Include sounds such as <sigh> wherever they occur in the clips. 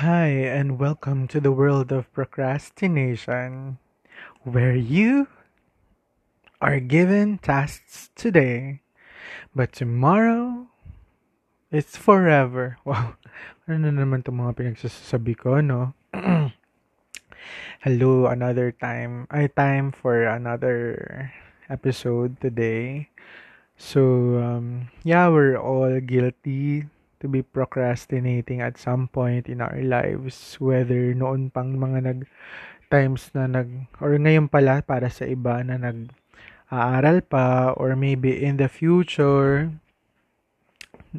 Hi, and welcome to the world of procrastination, where you are given tasks today, but tomorrow it's forever. <laughs> Wow, ano na naman itong mga pinagsasabi ko, no? <clears throat> Hello, another time. I time for another episode today. So, um, yeah, we're all guilty to be procrastinating at some point in our lives whether noon pang mga nag times na nag or ngayon pala para sa iba na nag aaral pa or maybe in the future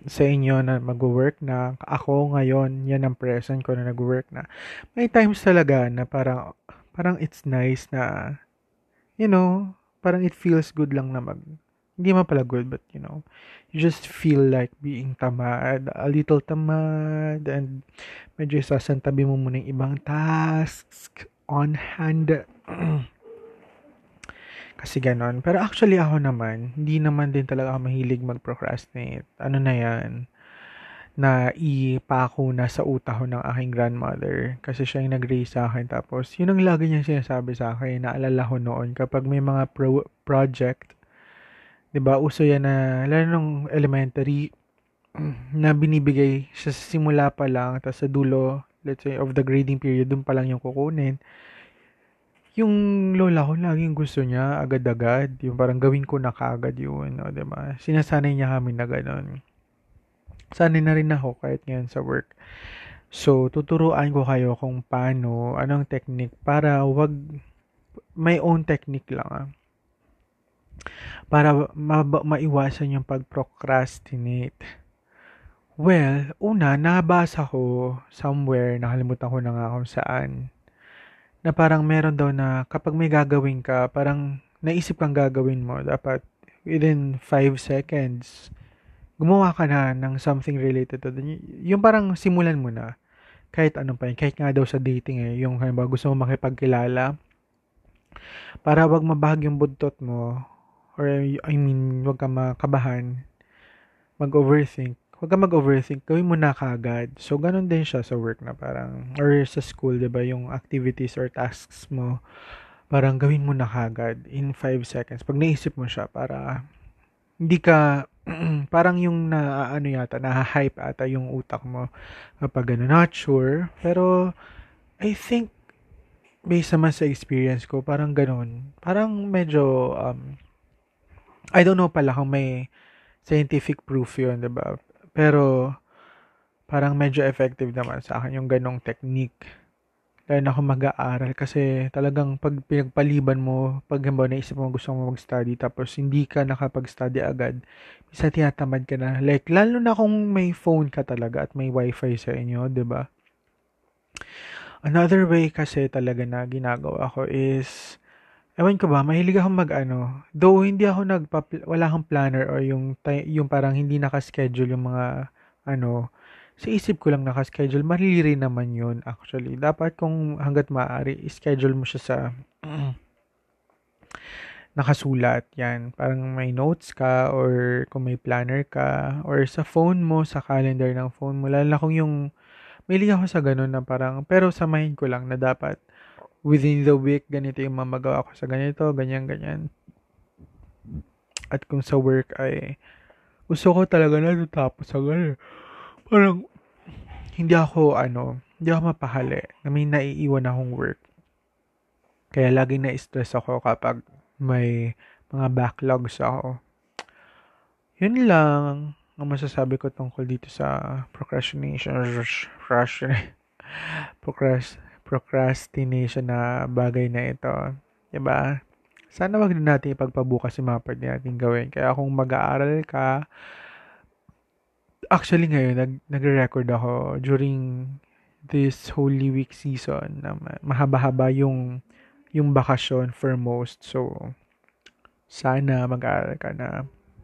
sa inyo na mag-work na ako ngayon yan ang present ko na nag-work na. May times talaga na parang parang it's nice na you know parang it feels good lang na mag hindi man pala good, but you know, you just feel like being tamad, a little tamad, and medyo sasantabi mo muna yung ibang tasks on hand. <clears throat> Kasi ganon. Pero actually ako naman, hindi naman din talaga ako mahilig mag-procrastinate. Ano na yan? na ipako na sa utak ng aking grandmother kasi siya yung nag-raise sa akin tapos yun ang lagi niya sinasabi sa akin naalala ko noon kapag may mga pro- project 'di ba? Uso 'yan na lalo nung elementary na binibigay sa simula pa lang tapos sa dulo, let's say of the grading period, doon pa lang yung kukunin. Yung lola ko laging gusto niya agad-agad, yung parang gawin ko na kaagad yun, no, 'di ba? Sinasanay niya kami na ganoon. Sanay na rin ako kahit ngayon sa work. So, tuturuan ko kayo kung paano, anong technique para wag may own technique lang ah para ma- maiwasan yung pag-procrastinate? Well, una, nabasa ko somewhere, nakalimutan ko na nga kung saan, na parang meron daw na kapag may gagawin ka, parang naisip kang gagawin mo, dapat within 5 seconds, gumawa ka na ng something related to that. Yung parang simulan mo na, kahit anong pa yun, kahit nga daw sa dating eh, yung halimbawa gusto mo makipagkilala, para wag mabahag yung buntot mo, or I mean, wag ka makabahan, mag-overthink. Wag ka mag-overthink, gawin mo na kagad. So, ganun din siya sa work na parang, or sa school, di ba, yung activities or tasks mo, parang gawin mo na kagad in 5 seconds. Pag naisip mo siya, para hindi ka, <clears throat> parang yung na, ano yata, na-hype ata yung utak mo kapag ano, not sure. Pero, I think, based naman sa experience ko, parang ganun. Parang medyo, um, I don't know pala kung may scientific proof yun, di ba? Pero, parang medyo effective naman sa akin yung ganong technique. Lalo na kung mag-aaral kasi talagang pag pinagpaliban mo, pag halimbawa naisip mo gusto mo mag-study tapos hindi ka nakapag-study agad, isa tinatamad ka na. Like, lalo na kung may phone ka talaga at may wifi sa inyo, di ba? Another way kasi talaga na ginagawa ko is Ewan ko ba, mahilig akong mag-ano. Though hindi ako nagpa wala akong planner or yung yung parang hindi naka-schedule yung mga ano, sa isip ko lang naka-schedule. Marili naman yun actually. Dapat kung hanggat maaari, schedule mo siya sa <clears throat> nakasulat yan. Parang may notes ka or kung may planner ka or sa phone mo, sa calendar ng phone mo. Lalo kung yung, may ako sa ganun na parang, pero samahin ko lang na dapat within the week, ganito yung mamagawa ko sa ganito, ganyan, ganyan. At kung sa work ay gusto ko talaga na tapos sa ganyan. Parang hindi ako ano, hindi ako mapahali na may naiiwan akong work. Kaya lagi na-stress ako kapag may mga backlogs ako. Yun lang ang masasabi ko tungkol dito sa procrastination. <laughs> Procrast procrastination na bagay na ito. Diba? Sana wag din natin ipagpabukas yung mga pwede natin gawin. Kaya kung mag-aaral ka, actually ngayon, nag, nagre-record ako during this Holy Week season na mahaba-haba yung yung bakasyon for most. So, sana mag-aaral ka na